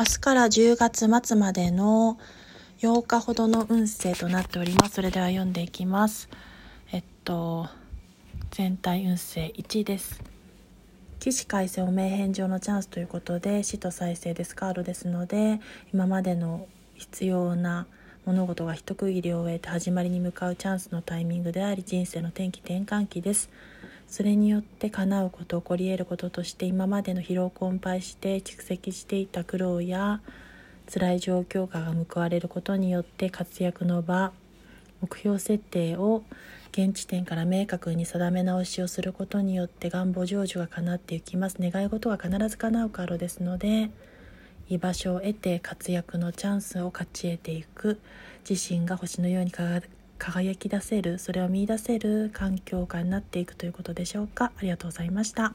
明日から10月末までの8日ほどの運勢となっております。それでは読んでいきます。えっと、全体運勢1です。起死回生お名返上のチャンスということで死と再生ですカードですので今までの必要な物事が一区切りを終えて始まりに向かうチャンスのタイミングであり人生の転機転換期ですそれによって叶うこと起こり得ることとして今までの疲労困憊して蓄積していた苦労や辛い状況下が報われることによって活躍の場目標設定を現地点から明確に定め直しをすることによって願望成就が叶っていきます。願い事が必ず叶うカードですので居場所を得て活躍のチャンスを勝ち得ていく。自身が星のように輝き出せるそれを見いだせる環境下になっていくということでしょうかありがとうございました。